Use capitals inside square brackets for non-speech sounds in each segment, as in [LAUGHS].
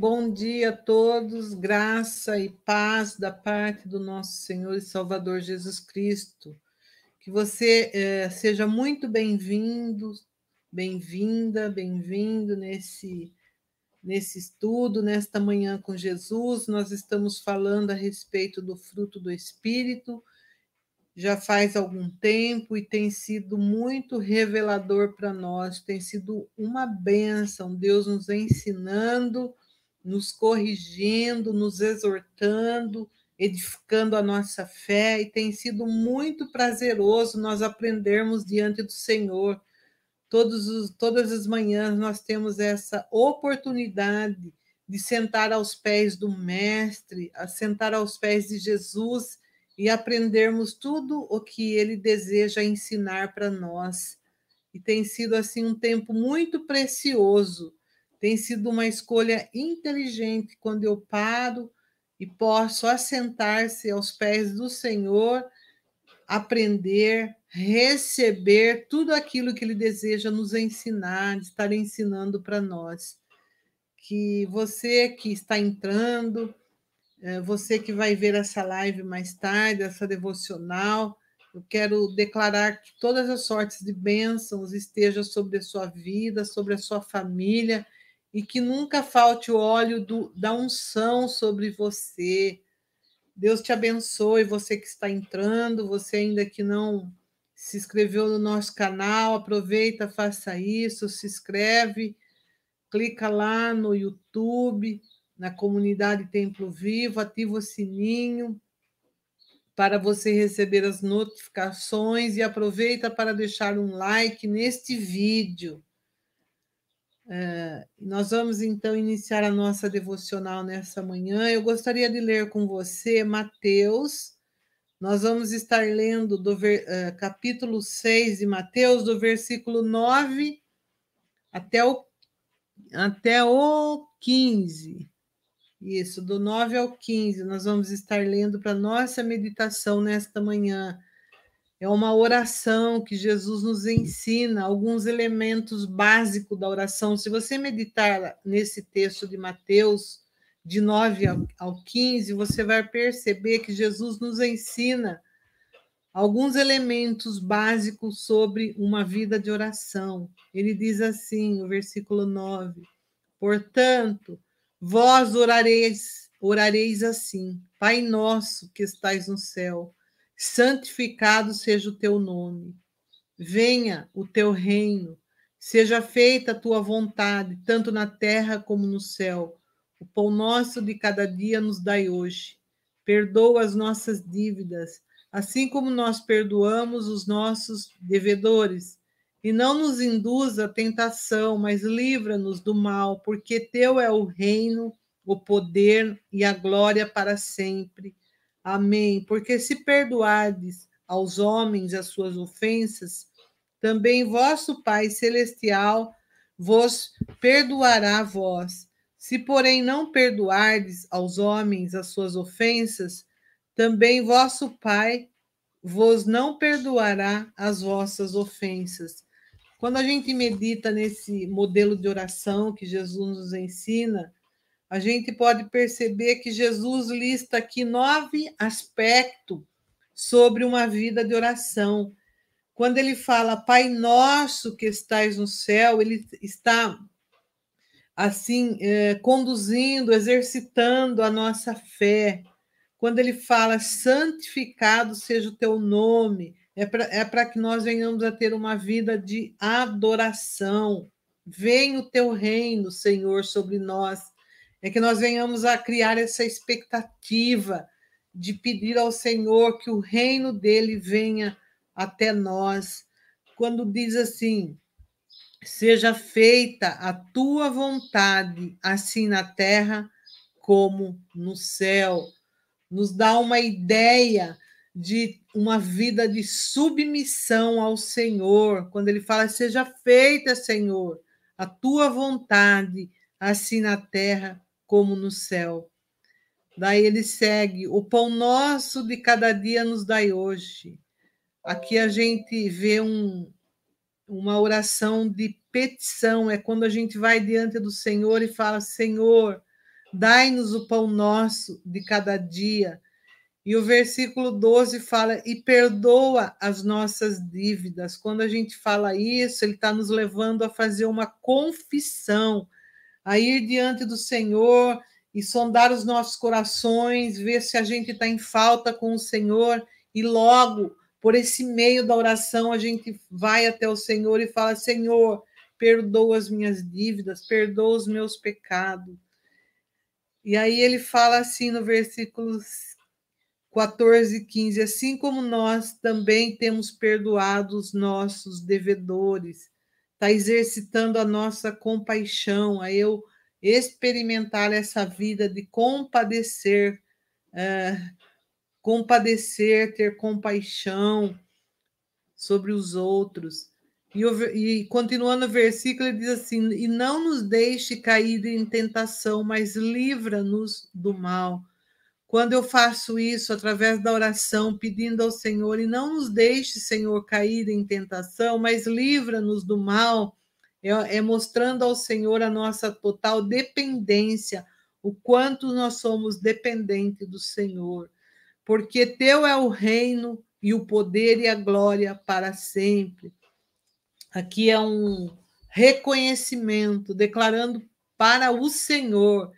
Bom dia a todos, graça e paz da parte do nosso Senhor e Salvador Jesus Cristo. Que você eh, seja muito bem-vindo, bem-vinda, bem-vindo nesse, nesse estudo, nesta manhã com Jesus. Nós estamos falando a respeito do fruto do Espírito já faz algum tempo e tem sido muito revelador para nós, tem sido uma benção, Deus nos ensinando, nos corrigindo, nos exortando, edificando a nossa fé, e tem sido muito prazeroso nós aprendermos diante do Senhor. Os, todas as manhãs nós temos essa oportunidade de sentar aos pés do Mestre, a sentar aos pés de Jesus e aprendermos tudo o que ele deseja ensinar para nós. E tem sido assim um tempo muito precioso. Tem sido uma escolha inteligente quando eu paro e posso assentar-se aos pés do Senhor, aprender, receber tudo aquilo que ele deseja nos ensinar, estar ensinando para nós. Que você que está entrando, é, você que vai ver essa live mais tarde, essa devocional, eu quero declarar que todas as sortes de bênçãos estejam sobre a sua vida, sobre a sua família, e que nunca falte o óleo do, da unção sobre você. Deus te abençoe, você que está entrando, você ainda que não se inscreveu no nosso canal, aproveita, faça isso, se inscreve, clica lá no YouTube, na comunidade Templo Vivo, ativa o sininho para você receber as notificações e aproveita para deixar um like neste vídeo. É, nós vamos então iniciar a nossa devocional nessa manhã. Eu gostaria de ler com você Mateus. Nós vamos estar lendo do ver, uh, capítulo 6 de Mateus, do versículo 9 até o, até o 15. Isso, do 9 ao 15, nós vamos estar lendo para nossa meditação nesta manhã. É uma oração que Jesus nos ensina, alguns elementos básicos da oração. Se você meditar nesse texto de Mateus, de 9 ao 15, você vai perceber que Jesus nos ensina alguns elementos básicos sobre uma vida de oração. Ele diz assim, o versículo 9: Portanto, Vós orareis, orareis assim: Pai nosso que estais no céu, santificado seja o teu nome. Venha o teu reino, seja feita a tua vontade, tanto na terra como no céu. O pão nosso de cada dia nos dai hoje. Perdoa as nossas dívidas, assim como nós perdoamos os nossos devedores e não nos induza à tentação, mas livra-nos do mal, porque teu é o reino, o poder e a glória para sempre. Amém. Porque se perdoardes aos homens as suas ofensas, também vosso Pai celestial vos perdoará a vós. Se, porém, não perdoardes aos homens as suas ofensas, também vosso Pai vos não perdoará as vossas ofensas. Quando a gente medita nesse modelo de oração que Jesus nos ensina, a gente pode perceber que Jesus lista aqui nove aspectos sobre uma vida de oração. Quando ele fala Pai nosso que estais no céu, ele está assim é, conduzindo, exercitando a nossa fé. Quando ele fala santificado seja o teu nome, é para é que nós venhamos a ter uma vida de adoração. Venha o teu reino, Senhor, sobre nós. É que nós venhamos a criar essa expectativa de pedir ao Senhor que o reino dele venha até nós. Quando diz assim: seja feita a tua vontade, assim na terra como no céu. Nos dá uma ideia de uma vida de submissão ao Senhor, quando ele fala: Seja feita, Senhor, a tua vontade, assim na terra como no céu. Daí ele segue: O pão nosso de cada dia nos dai hoje. Aqui a gente vê um, uma oração de petição, é quando a gente vai diante do Senhor e fala: Senhor, Dai-nos o pão nosso de cada dia. E o versículo 12 fala: e perdoa as nossas dívidas. Quando a gente fala isso, ele está nos levando a fazer uma confissão, a ir diante do Senhor e sondar os nossos corações, ver se a gente está em falta com o Senhor, e logo, por esse meio da oração, a gente vai até o Senhor e fala: Senhor, perdoa as minhas dívidas, perdoa os meus pecados. E aí ele fala assim no versículo 14 e 15: Assim como nós também temos perdoado os nossos devedores, está exercitando a nossa compaixão, a eu experimentar essa vida de compadecer, uh, compadecer, ter compaixão sobre os outros. E, e, continuando o versículo, ele diz assim: E não nos deixe cair em tentação, mas livra-nos do mal. Quando eu faço isso através da oração, pedindo ao Senhor, e não nos deixe, Senhor, cair em tentação, mas livra-nos do mal, é, é mostrando ao Senhor a nossa total dependência, o quanto nós somos dependentes do Senhor. Porque teu é o reino e o poder e a glória para sempre. Aqui é um reconhecimento, declarando para o Senhor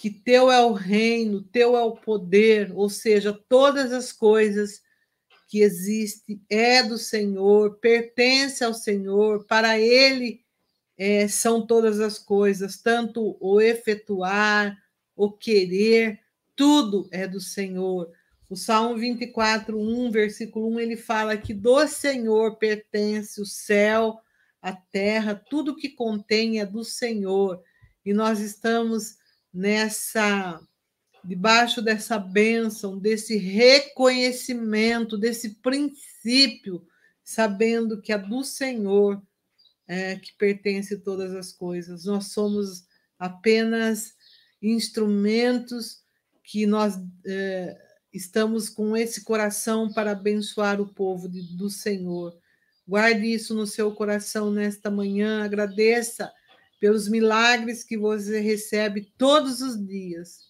que teu é o reino, teu é o poder, ou seja, todas as coisas que existem é do Senhor, pertence ao Senhor, para Ele é, são todas as coisas, tanto o efetuar, o querer, tudo é do Senhor. O Salmo 24, 1, versículo 1, ele fala que do Senhor pertence o céu, a terra, tudo que contém é do Senhor. E nós estamos nessa debaixo dessa bênção, desse reconhecimento, desse princípio, sabendo que é do Senhor é, que pertence todas as coisas. Nós somos apenas instrumentos que nós é, estamos com esse coração para abençoar o povo de, do Senhor. Guarde isso no seu coração nesta manhã, agradeça pelos milagres que você recebe todos os dias.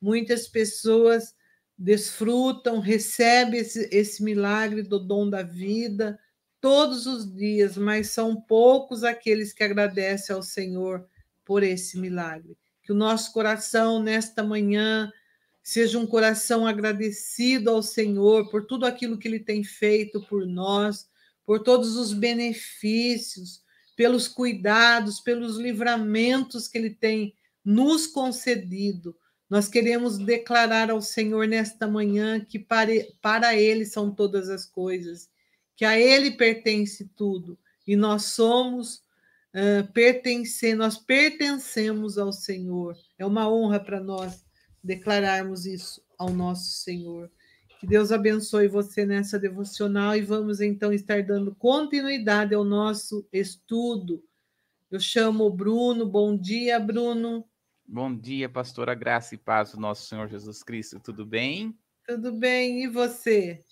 Muitas pessoas desfrutam, recebem esse, esse milagre do dom da vida todos os dias, mas são poucos aqueles que agradecem ao Senhor por esse milagre. Que o nosso coração, nesta manhã, seja um coração agradecido ao Senhor por tudo aquilo que Ele tem feito por nós, por todos os benefícios, pelos cuidados, pelos livramentos que Ele tem nos concedido. Nós queremos declarar ao Senhor nesta manhã que para, para Ele são todas as coisas, que a Ele pertence tudo, e nós somos uh, pertencer, nós pertencemos ao Senhor. É uma honra para nós declararmos isso ao nosso Senhor. Que Deus abençoe você nessa devocional e vamos então estar dando continuidade ao nosso estudo. Eu chamo o Bruno. Bom dia, Bruno. Bom dia, pastora Graça e Paz do nosso Senhor Jesus Cristo. Tudo bem? Tudo bem. E você?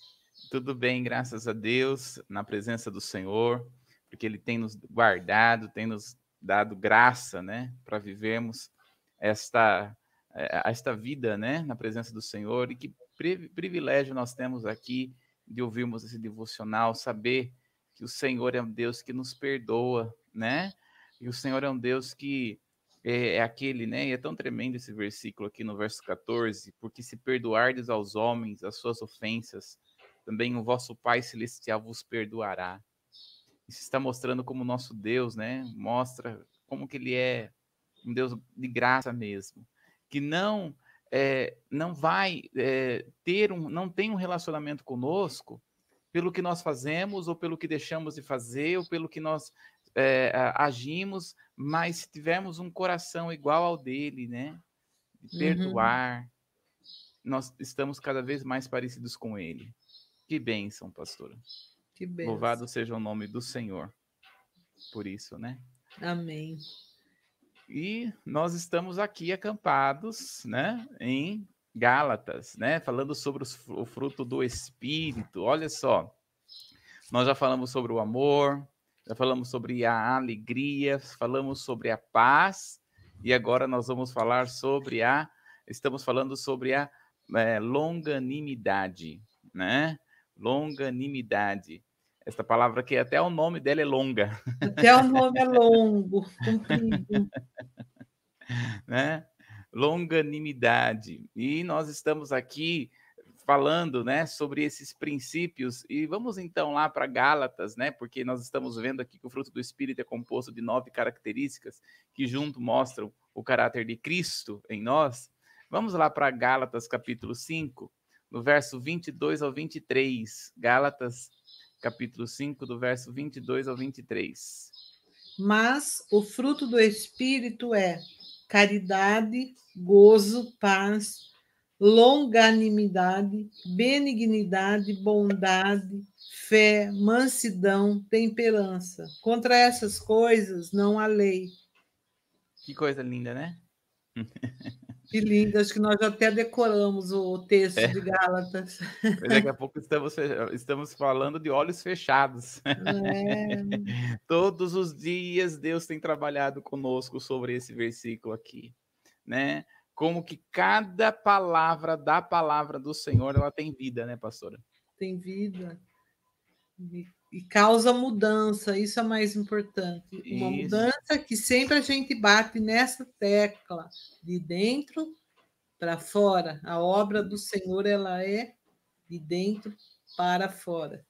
Tudo bem, graças a Deus, na presença do Senhor, porque Ele tem nos guardado, tem nos dado graça, né, para vivermos esta eh, esta vida, né, na presença do Senhor e que privilégio nós temos aqui de ouvirmos esse devocional, saber que o Senhor é um Deus que nos perdoa, né? E o Senhor é um Deus que é, é, aquele, né? E é tão tremendo esse versículo aqui no verso 14, porque se perdoardes aos homens as suas ofensas, também o vosso Pai celestial vos perdoará. Isso está mostrando como nosso Deus, né? Mostra como que ele é um Deus de graça mesmo, que não é, não vai é, ter um, não tem um relacionamento conosco pelo que nós fazemos ou pelo que deixamos de fazer ou pelo que nós é, agimos, mas se tivermos um coração igual ao dele, né, de uhum. perdoar, uhum. nós estamos cada vez mais parecidos com ele. Que bênção, pastora. Que bênção. Louvado seja o nome do Senhor. Por isso, né? Amém. E nós estamos aqui acampados, né, em Gálatas, né, falando sobre o fruto do Espírito. Olha só, nós já falamos sobre o amor, já falamos sobre a alegria, falamos sobre a paz E agora nós vamos falar sobre a. Estamos falando sobre a é, longanimidade, né? Longanimidade. Essa palavra aqui, até o nome dela é longa. Até o nome é longo, comprido. [LAUGHS] né? Longanimidade. E nós estamos aqui falando, né, sobre esses princípios e vamos então lá para Gálatas, né, porque nós estamos vendo aqui que o fruto do espírito é composto de nove características que junto mostram o caráter de Cristo em nós. Vamos lá para Gálatas capítulo 5, no verso 22 ao 23. Gálatas capítulo 5, do verso 22 ao 23. Mas o fruto do espírito é caridade, gozo, paz, longanimidade, benignidade, bondade, fé, mansidão, temperança. Contra essas coisas não há lei. Que coisa linda, né? [LAUGHS] Que lindo, acho que nós até decoramos o texto é. de Gálatas. Daqui a pouco estamos, estamos falando de olhos fechados. É. [LAUGHS] Todos os dias Deus tem trabalhado conosco sobre esse versículo aqui, né? como que cada palavra da palavra do Senhor ela tem vida, né, pastora? Tem vida. E, causa mudança, isso é mais importante. Uma isso. mudança que sempre a gente bate nessa tecla, de dentro para fora. A obra do Senhor ela é de dentro para fora.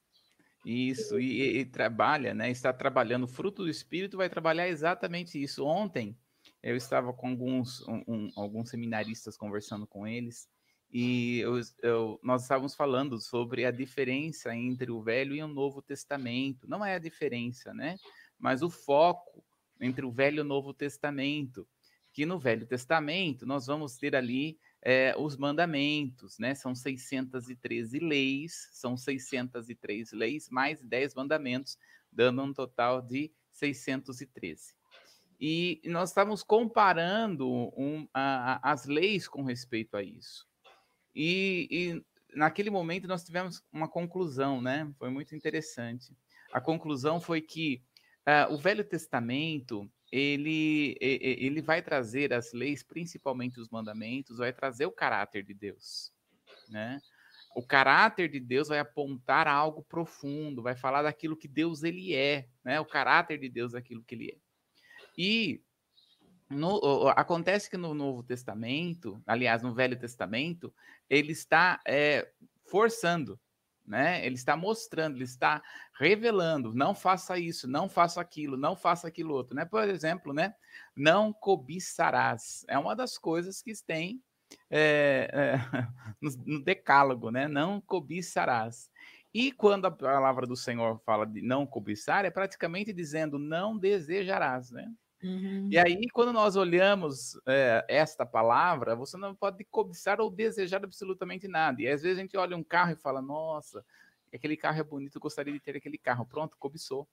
Isso, e, e, trabalha, né? Está trabalhando, o fruto do Espírito vai trabalhar exatamente isso. Ontem, eu estava com alguns, um, um, alguns seminaristas conversando com eles e eu, eu, nós estávamos falando sobre a diferença entre o Velho e o Novo Testamento. Não é a diferença, né? Mas o foco entre o Velho e o Novo Testamento. Que no Velho Testamento nós vamos ter ali é, os mandamentos, né? São 613 leis, são 603 leis mais 10 mandamentos, dando um total de 613 e nós estávamos comparando um, a, a, as leis com respeito a isso. E, e, naquele momento nós tivemos uma conclusão, né? Foi muito interessante. A conclusão foi que uh, o Velho Testamento ele, ele vai trazer as leis, principalmente os mandamentos, vai trazer o caráter de Deus, né? O caráter de Deus vai apontar a algo profundo, vai falar daquilo que Deus ele é, né? O caráter de Deus, aquilo que ele é. E no, acontece que no Novo Testamento, aliás, no Velho Testamento, ele está é, forçando, né? Ele está mostrando, ele está revelando, não faça isso, não faça aquilo, não faça aquilo outro, né? Por exemplo, né? Não cobiçarás. É uma das coisas que tem é, é, [LAUGHS] no, no decálogo, né? Não cobiçarás. E quando a palavra do Senhor fala de não cobiçar, é praticamente dizendo não desejarás, né? Uhum. E aí, quando nós olhamos é, esta palavra, você não pode cobiçar ou desejar absolutamente nada. E às vezes a gente olha um carro e fala, nossa, aquele carro é bonito, eu gostaria de ter aquele carro. Pronto, cobiçou.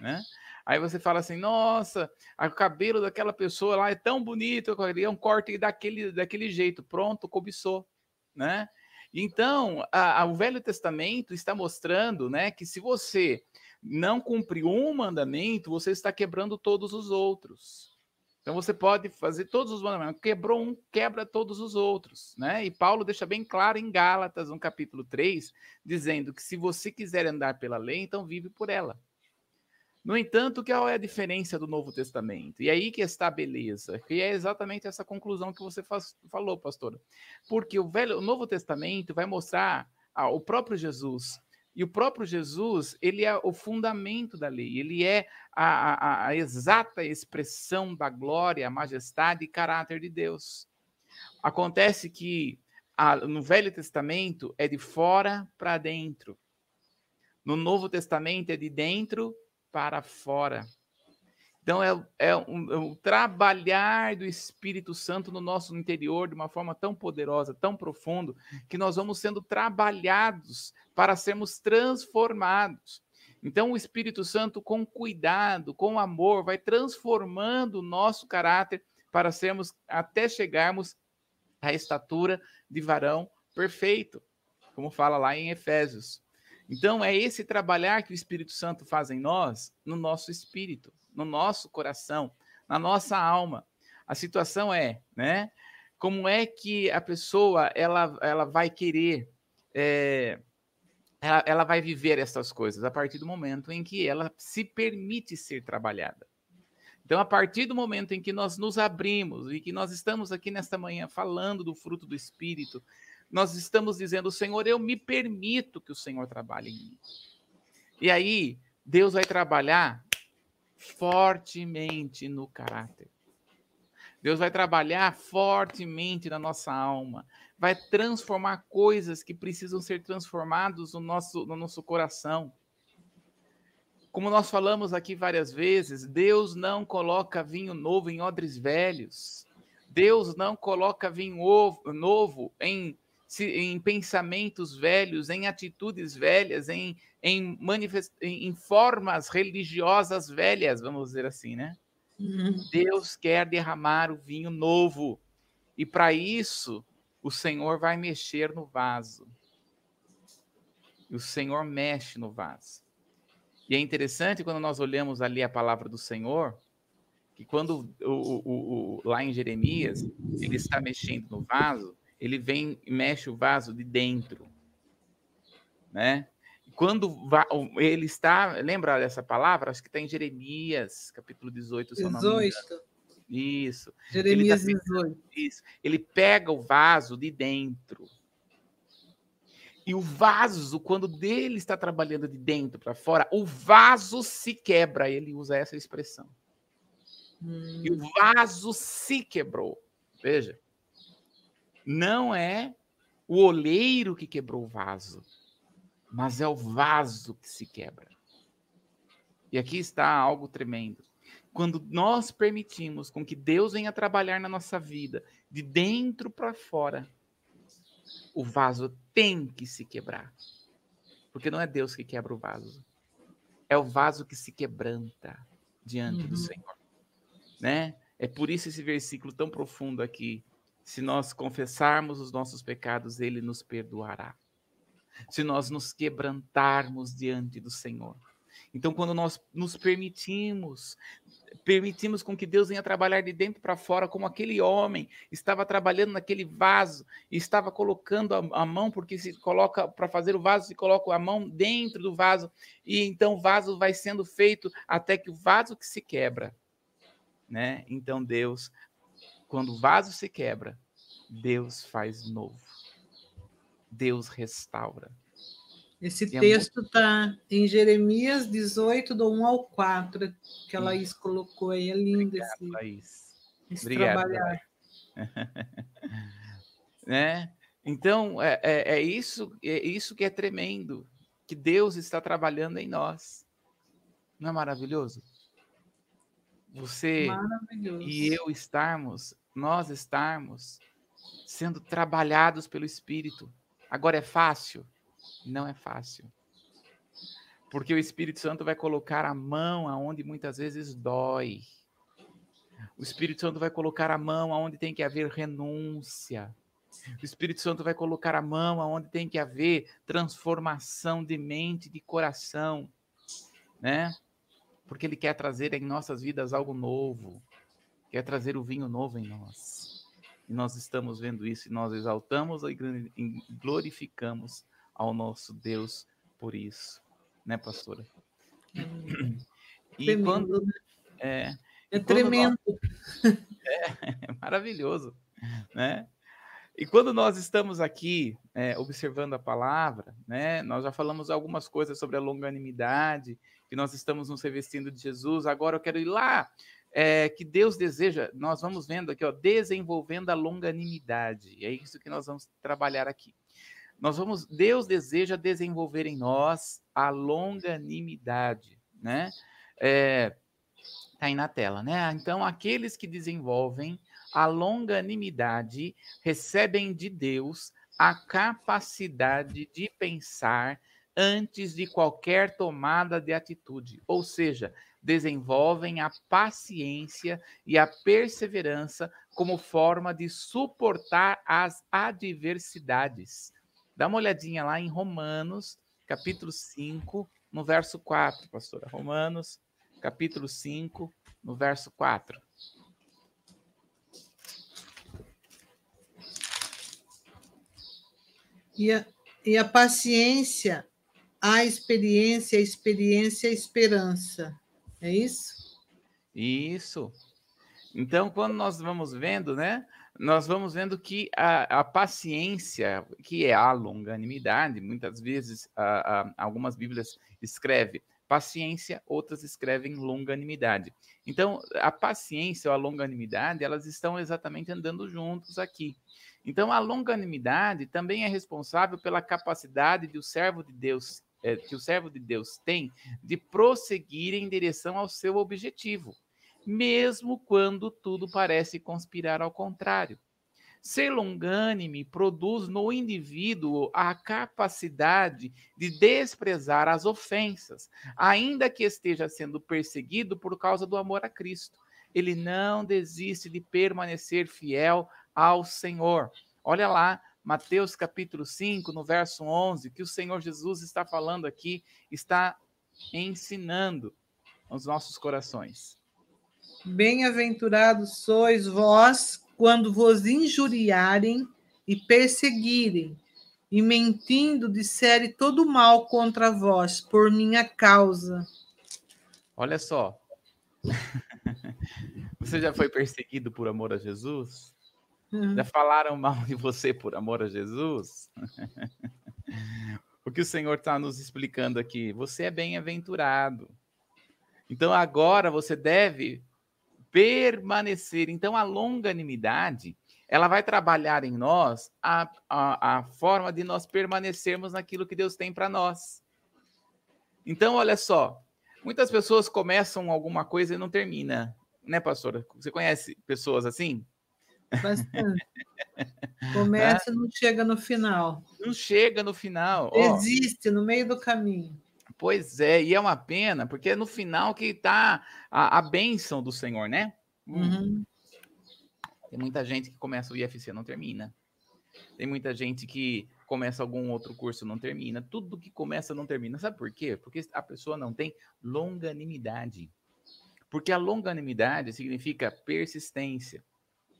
Né? Aí você fala assim, nossa, o cabelo daquela pessoa lá é tão bonito, eu queria um corte daquele, daquele jeito. Pronto, cobiçou. Né? Então, a, a, o Velho Testamento está mostrando né, que se você não cumprir um mandamento, você está quebrando todos os outros. Então você pode fazer todos os mandamentos. Quebrou um, quebra todos os outros. Né? E Paulo deixa bem claro em Gálatas, no capítulo 3, dizendo que se você quiser andar pela lei, então vive por ela. No entanto, qual é a diferença do Novo Testamento? E aí que está a beleza, que é exatamente essa conclusão que você faz, falou, pastora. Porque o, velho, o Novo Testamento vai mostrar ah, o próprio Jesus. E o próprio Jesus, ele é o fundamento da lei, ele é a, a, a exata expressão da glória, majestade e caráter de Deus. Acontece que a, no Velho Testamento é de fora para dentro. No Novo Testamento é de dentro para fora. Então, é, é, um, é, um, trabalhar do Espírito Santo no nosso interior de uma forma tão poderosa, tão profundo, que nós vamos sendo trabalhados para sermos transformados. Então, o Espírito Santo, com cuidado, com amor, vai transformando o nosso caráter para sermos, até chegarmos à estatura de varão perfeito, como fala lá em Efésios. Então, é esse trabalhar que o Espírito Santo faz em nós, no nosso espírito, no nosso coração, na nossa alma. A situação é, né? Como é que a pessoa ela, ela vai querer, é, ela, ela vai viver essas coisas a partir do momento em que ela se permite ser trabalhada. Então, a partir do momento em que nós nos abrimos e que nós estamos aqui nesta manhã falando do fruto do Espírito, nós estamos dizendo, Senhor, eu me permito que o Senhor trabalhe em mim. E aí, Deus vai trabalhar fortemente no caráter. Deus vai trabalhar fortemente na nossa alma, vai transformar coisas que precisam ser transformadas no nosso, no nosso coração. Como nós falamos aqui várias vezes, Deus não coloca vinho novo em odres velhos. Deus não coloca vinho novo em, em pensamentos velhos, em atitudes velhas, em, em, manifest... em formas religiosas velhas, vamos dizer assim, né? Uhum. Deus quer derramar o vinho novo. E para isso, o Senhor vai mexer no vaso. E o Senhor mexe no vaso. E é interessante quando nós olhamos ali a palavra do Senhor, que quando o, o, o, lá em Jeremias ele está mexendo no vaso, ele vem e mexe o vaso de dentro, né? Quando ele está, lembra dessa palavra? Acho que está em Jeremias, capítulo 18, 18. Isso. Jeremias ele tá 18. Isso. Ele pega o vaso de dentro. E o vaso, quando dele está trabalhando de dentro para fora, o vaso se quebra. Ele usa essa expressão. Hum. E o vaso se quebrou. Veja. Não é o oleiro que quebrou o vaso mas é o vaso que se quebra. E aqui está algo tremendo. Quando nós permitimos com que Deus venha trabalhar na nossa vida, de dentro para fora, o vaso tem que se quebrar. Porque não é Deus que quebra o vaso. É o vaso que se quebranta diante uhum. do Senhor. Né? É por isso esse versículo tão profundo aqui. Se nós confessarmos os nossos pecados, ele nos perdoará se nós nos quebrantarmos diante do Senhor. Então, quando nós nos permitimos, permitimos com que Deus venha trabalhar de dentro para fora, como aquele homem estava trabalhando naquele vaso estava colocando a, a mão, porque se coloca para fazer o vaso, se coloca a mão dentro do vaso, e então o vaso vai sendo feito até que o vaso que se quebra, né? Então Deus, quando o vaso se quebra, Deus faz novo. Deus restaura. Esse e texto está em Jeremias 18, do 1 ao 4, que a Laís colocou aí. É lindo Obrigado, esse, Laís. esse Obrigado, trabalhar. [LAUGHS] né? Então, é, é, é, isso, é isso que é tremendo, que Deus está trabalhando em nós. Não é maravilhoso? Você maravilhoso. e eu estarmos, nós estarmos sendo trabalhados pelo Espírito Agora é fácil? Não é fácil. Porque o Espírito Santo vai colocar a mão aonde muitas vezes dói. O Espírito Santo vai colocar a mão aonde tem que haver renúncia. O Espírito Santo vai colocar a mão aonde tem que haver transformação de mente, de coração, né? Porque ele quer trazer em nossas vidas algo novo. Quer trazer o vinho novo em nós. E nós estamos vendo isso e nós exaltamos e glorificamos ao nosso Deus por isso, né, pastora? Hum. E tremendo, quando né? é, é tremendo. Nós, é, é, [LAUGHS] maravilhoso, né? E quando nós estamos aqui é, observando a palavra, né, nós já falamos algumas coisas sobre a longanimidade, que nós estamos nos revestindo de Jesus. Agora eu quero ir lá é, que Deus deseja, nós vamos vendo aqui, ó, desenvolvendo a longanimidade. É isso que nós vamos trabalhar aqui. Nós vamos, Deus deseja desenvolver em nós a longanimidade, né? É, tá aí na tela, né? Então, aqueles que desenvolvem a longanimidade recebem de Deus a capacidade de pensar antes de qualquer tomada de atitude, ou seja, desenvolvem a paciência e a perseverança como forma de suportar as adversidades. Dá uma olhadinha lá em Romanos, capítulo 5, no verso 4, pastora. Romanos, capítulo 5, no verso 4. E a, e a paciência, a experiência, a experiência, a esperança. É isso? Isso. Então, quando nós vamos vendo, né? Nós vamos vendo que a, a paciência, que é a longanimidade, muitas vezes a, a, algumas Bíblias escrevem paciência, outras escrevem longanimidade. Então, a paciência ou a longanimidade, elas estão exatamente andando juntos aqui. Então, a longanimidade também é responsável pela capacidade de o servo de Deus, é, que o servo de Deus tem de prosseguir em direção ao seu objetivo, mesmo quando tudo parece conspirar ao contrário. Ser longânime produz no indivíduo a capacidade de desprezar as ofensas, ainda que esteja sendo perseguido por causa do amor a Cristo. Ele não desiste de permanecer fiel ao Senhor. Olha lá, Mateus capítulo 5, no verso 11, que o Senhor Jesus está falando aqui, está ensinando aos nossos corações. Bem-aventurados sois vós quando vos injuriarem e perseguirem, e mentindo disserem todo mal contra vós por minha causa. Olha só. [LAUGHS] Você já foi perseguido por amor a Jesus? Uhum. Já falaram mal de você por amor a Jesus? o que o Senhor está nos explicando aqui? Você é bem-aventurado. Então agora você deve permanecer. Então, a longanimidade, ela vai trabalhar em nós a, a, a forma de nós permanecermos naquilo que Deus tem para nós. Então, olha só, muitas pessoas começam alguma coisa e não termina, né, pastora? Você conhece pessoas assim? Bastante. [LAUGHS] Começa e não chega no final. Não chega no final. Existe no meio do caminho. Pois é, e é uma pena, porque é no final que está a, a bênção do Senhor, né? Hum. Uhum. Tem muita gente que começa o IFC e não termina. Tem muita gente que começa algum outro curso e não termina. Tudo que começa não termina. Sabe por quê? Porque a pessoa não tem longanimidade. Porque a longanimidade significa persistência,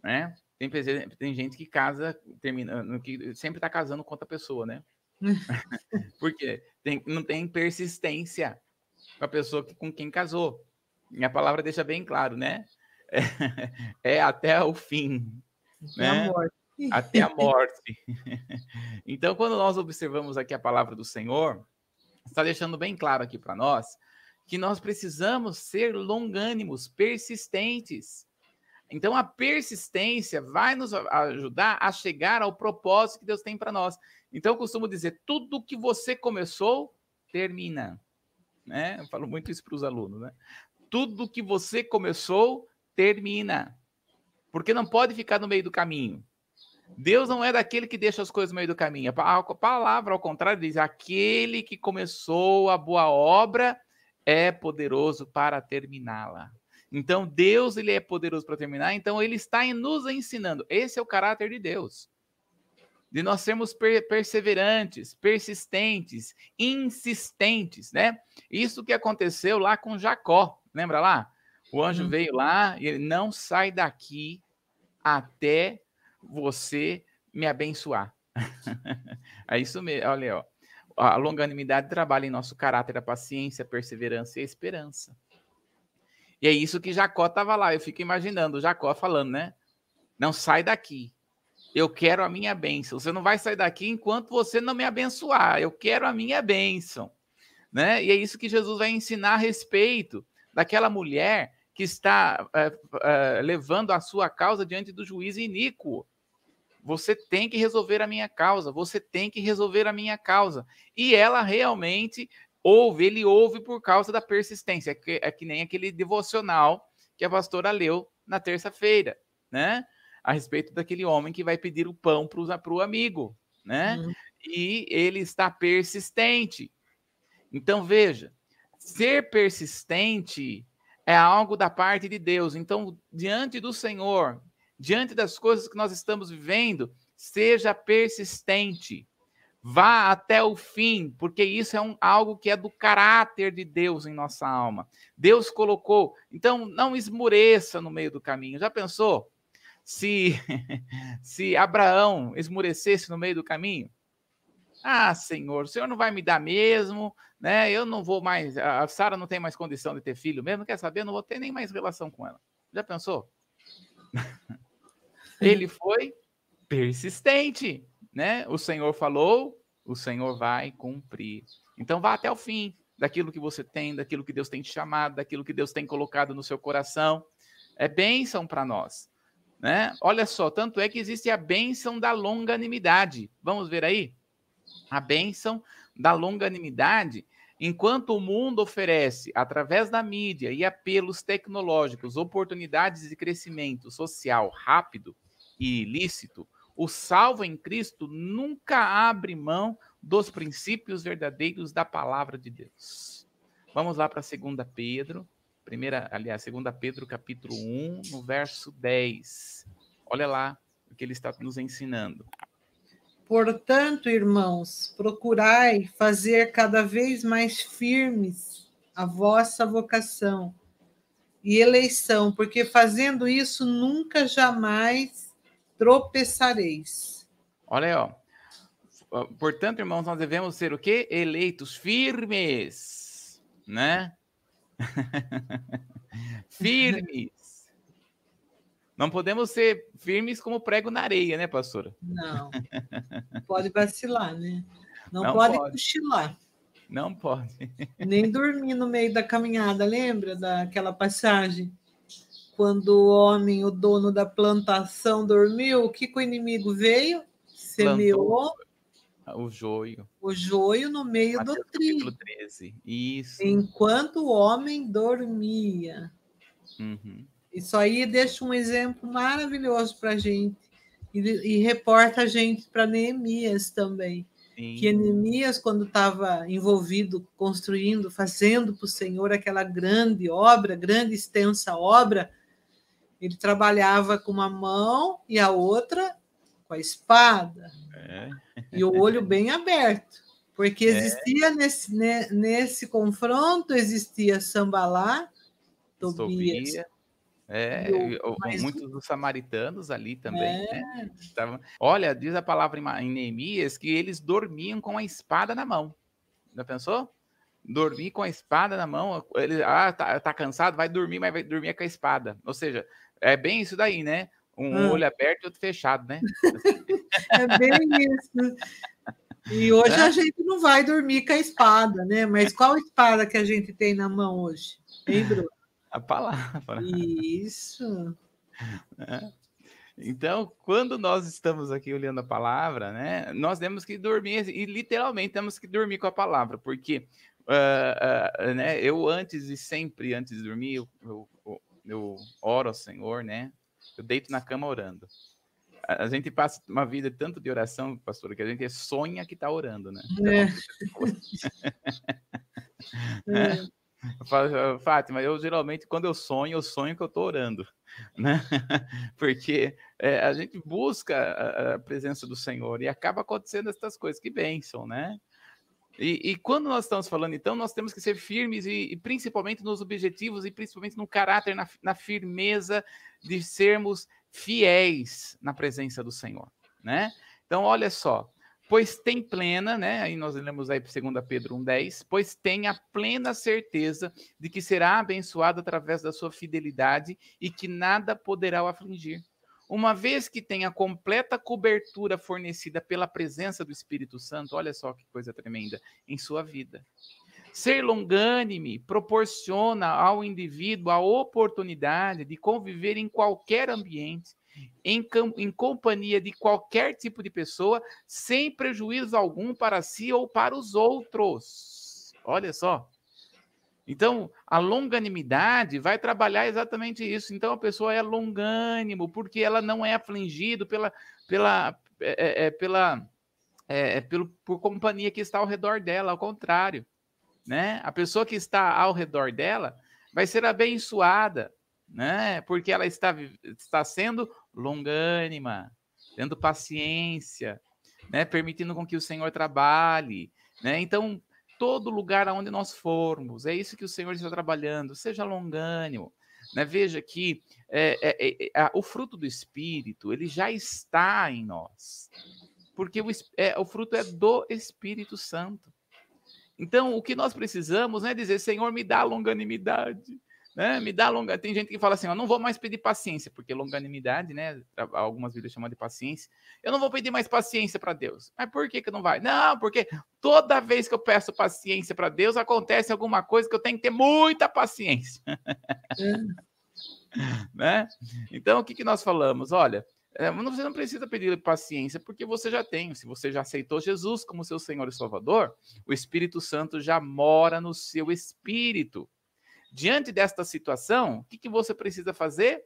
né? Tem, tem gente que casa, termina, que sempre está casando com outra pessoa, né? [LAUGHS] Porque tem, não tem persistência com a pessoa que, com quem casou. Minha palavra deixa bem claro, né? É, [LAUGHS] é até o fim. Até né? a morte. Até a [LAUGHS] morte. então, quando nós observamos aqui a palavra do Senhor, está deixando bem claro aqui para nós que nós precisamos ser longânimos, persistentes. Então, a persistência vai nos ajudar a chegar ao propósito que Deus tem para nós. Então, eu costumo dizer: tudo que você começou, termina. Né? Eu falo muito isso para os alunos. Né? Tudo que você começou, termina. Porque não pode ficar no meio do caminho. Deus não é daquele que deixa as coisas no meio do caminho. A palavra, ao contrário, diz: aquele que começou a boa obra é poderoso para terminá-la. Então, Deus ele é poderoso para terminar, então ele está nos ensinando. Esse é o caráter de Deus. De nós sermos per perseverantes, persistentes, insistentes, né? Isso que aconteceu lá com Jacó, lembra lá? O anjo hum. veio lá e ele não sai daqui até você me abençoar. [LAUGHS] é isso mesmo, olha, ó. A longanimidade trabalha em nosso caráter, a paciência, a perseverança e a esperança. E é isso que Jacó estava lá. Eu fico imaginando Jacó falando, né? Não sai daqui. Eu quero a minha bênção. Você não vai sair daqui enquanto você não me abençoar. Eu quero a minha bênção. Né? E é isso que Jesus vai ensinar a respeito daquela mulher que está é, é, levando a sua causa diante do juiz iníquo. Você tem que resolver a minha causa, você tem que resolver a minha causa. E ela realmente ouve, ele ouve por causa da persistência. É que, é que nem aquele devocional que a pastora leu na terça-feira, né? A respeito daquele homem que vai pedir o pão para o amigo, né? Uhum. E ele está persistente. Então, veja, ser persistente é algo da parte de Deus. Então, diante do Senhor, diante das coisas que nós estamos vivendo, seja persistente. Vá até o fim, porque isso é um, algo que é do caráter de Deus em nossa alma. Deus colocou. Então, não esmureça no meio do caminho. Já pensou? Se, [LAUGHS] se Abraão esmurecesse no meio do caminho? Ah, Senhor, o Senhor não vai me dar mesmo, né? Eu não vou mais, a Sara não tem mais condição de ter filho mesmo, quer saber? Eu não vou ter nem mais relação com ela. Já pensou? [LAUGHS] Ele foi persistente, né? O Senhor falou, o Senhor vai cumprir. Então vá até o fim daquilo que você tem, daquilo que Deus tem te chamado, daquilo que Deus tem colocado no seu coração. É bênção para nós. Né? Olha só, tanto é que existe a bênção da longanimidade. Vamos ver aí? A bênção da longanimidade, enquanto o mundo oferece, através da mídia e apelos tecnológicos, oportunidades de crescimento social rápido e ilícito, o salvo em Cristo nunca abre mão dos princípios verdadeiros da palavra de Deus. Vamos lá para 2 Pedro, primeira, aliás, 2 Pedro capítulo 1, no verso 10. Olha lá o que ele está nos ensinando. Portanto, irmãos, procurai fazer cada vez mais firmes a vossa vocação e eleição, porque fazendo isso nunca jamais tropeçareis. Olha aí, ó. Portanto, irmãos, nós devemos ser o quê? Eleitos firmes, né? [LAUGHS] firmes. Não podemos ser firmes como prego na areia, né, pastora? Não. [LAUGHS] Pode vacilar, né? Não, Não pode, pode cochilar. Não pode. Nem dormir no meio da caminhada, lembra daquela passagem? Quando o homem, o dono da plantação, dormiu, o que, que o inimigo veio? Semeou o joio. O joio no meio Mateus do trigo. 13. Isso. Enquanto o homem dormia. Uhum. Isso aí deixa um exemplo maravilhoso para a gente. E, e, reporta a gente para Neemias também. Sim. Que Neemias, quando estava envolvido, construindo, fazendo para o Senhor aquela grande obra, grande extensa obra, ele trabalhava com uma mão e a outra com a espada. É. E o olho bem aberto. Porque é. existia é. nesse, nesse confronto, existia Sambalá, Tobias. Tobia. É, muitos dos samaritanos ali também, é. né? Estavam... Olha, diz a palavra em Neemias que eles dormiam com a espada na mão. Já pensou? Dormir com a espada na mão, ele ah, tá, tá cansado, vai dormir, mas vai dormir com a espada. Ou seja, é bem isso daí, né? Um ah. olho aberto e outro fechado, né? [LAUGHS] é bem isso. E hoje é. a gente não vai dormir com a espada, né? Mas qual espada que a gente tem na mão hoje? Hein, [LAUGHS] Bruno? A palavra. Isso. [LAUGHS] É. Então, quando nós estamos aqui olhando a palavra, né, nós temos que dormir, e literalmente temos que dormir com a palavra, porque uh, uh, né, eu antes e sempre, antes de dormir, eu, eu, eu oro ao Senhor, né, eu deito na cama orando. A, a gente passa uma vida tanto de oração, pastor, que a gente sonha que está orando, né? Então, [LAUGHS] é. [LAUGHS] é. Eu falo, Fátima, eu geralmente, quando eu sonho, eu sonho que eu estou orando, né? [LAUGHS] Porque é, a gente busca a, a, presença do Senhor e acaba acontecendo essas coisas, que bênção, né? E, e, quando nós estamos falando, então, nós temos que ser firmes e, e principalmente nos objetivos e principalmente no caráter, na, na, firmeza de sermos fiéis na presença do Senhor, né? Então, olha só, pois tem plena, né? Aí nós lemos aí 2 Pedro 1,10, pois tem a plena certeza de que será abençoado através da sua fidelidade e que nada poderá o afligir uma vez que tem a completa cobertura fornecida pela presença do Espírito Santo, olha só que coisa tremenda, em sua vida. Ser longânime proporciona ao indivíduo a oportunidade de conviver em qualquer ambiente, em, em, companhia de qualquer tipo de pessoa, sem prejuízo algum para si ou para os outros. Olha só. Então, a longanimidade vai trabalhar exatamente isso. Então, a pessoa é longânimo, porque ela não é afligido pela, pela, é, é, é pela, é, é, pelo, por companhia que está ao redor dela, ao contrário. Né? A pessoa que está ao redor dela vai ser abençoada, né? porque ela está, está sendo longânima, tendo paciência, né? permitindo com que o Senhor trabalhe. Né? Então, todo lugar aonde nós formos. É isso que o Senhor está trabalhando. Seja longânimo. Né? Veja que é, é, é, o fruto do Espírito ele já está em nós. porque o, é, o fruto é do Espírito Santo. Então, o que nós precisamos é dizer, Senhor, me dá longanimidade, né? Me dá longa. Tem gente que fala assim, ó, não vou mais pedir paciência, porque longanimidade, né? Algumas vidas chamam de paciência. Eu não vou pedir mais paciência para Deus. Mas por que que não vai? Não, porque toda vez que eu peço paciência para Deus, acontece alguma coisa que eu tenho que ter muita paciência. É. [LAUGHS] né? Então, o que que nós falamos? Olha, é, você não precisa pedir paciência, porque você já tem. Se você já aceitou Jesus como seu Senhor e Salvador, o Espírito Santo já mora no seu espírito. Diante desta situação, o que, que você precisa fazer?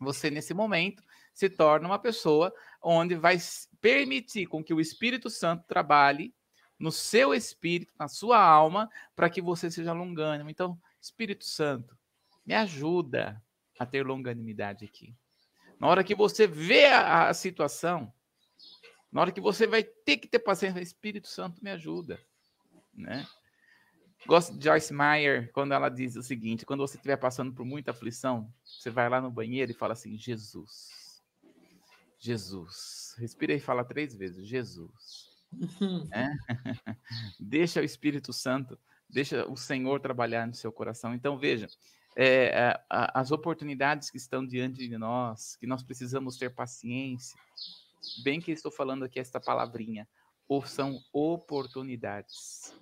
Você, nesse momento, se torna uma pessoa onde vai permitir com que o Espírito Santo trabalhe no seu espírito, na sua alma, para que você seja longânimo. Então, Espírito Santo, me ajuda a ter longanimidade aqui. Na hora que você vê a, a situação, na hora que você vai ter que ter paciência, Espírito Santo me ajuda, né? Gosto de Joyce Meyer quando ela diz o seguinte: quando você estiver passando por muita aflição, você vai lá no banheiro e fala assim: Jesus, Jesus. Respira e fala três vezes: Jesus. [LAUGHS] É? [LAUGHS] deixa o Espírito Santo, deixa o Senhor trabalhar no seu coração. Então, veja, é, as oportunidades que estão diante de nós, que nós precisamos ter paciência. Bem que estou falando aqui esta palavrinha, ou são oportunidades.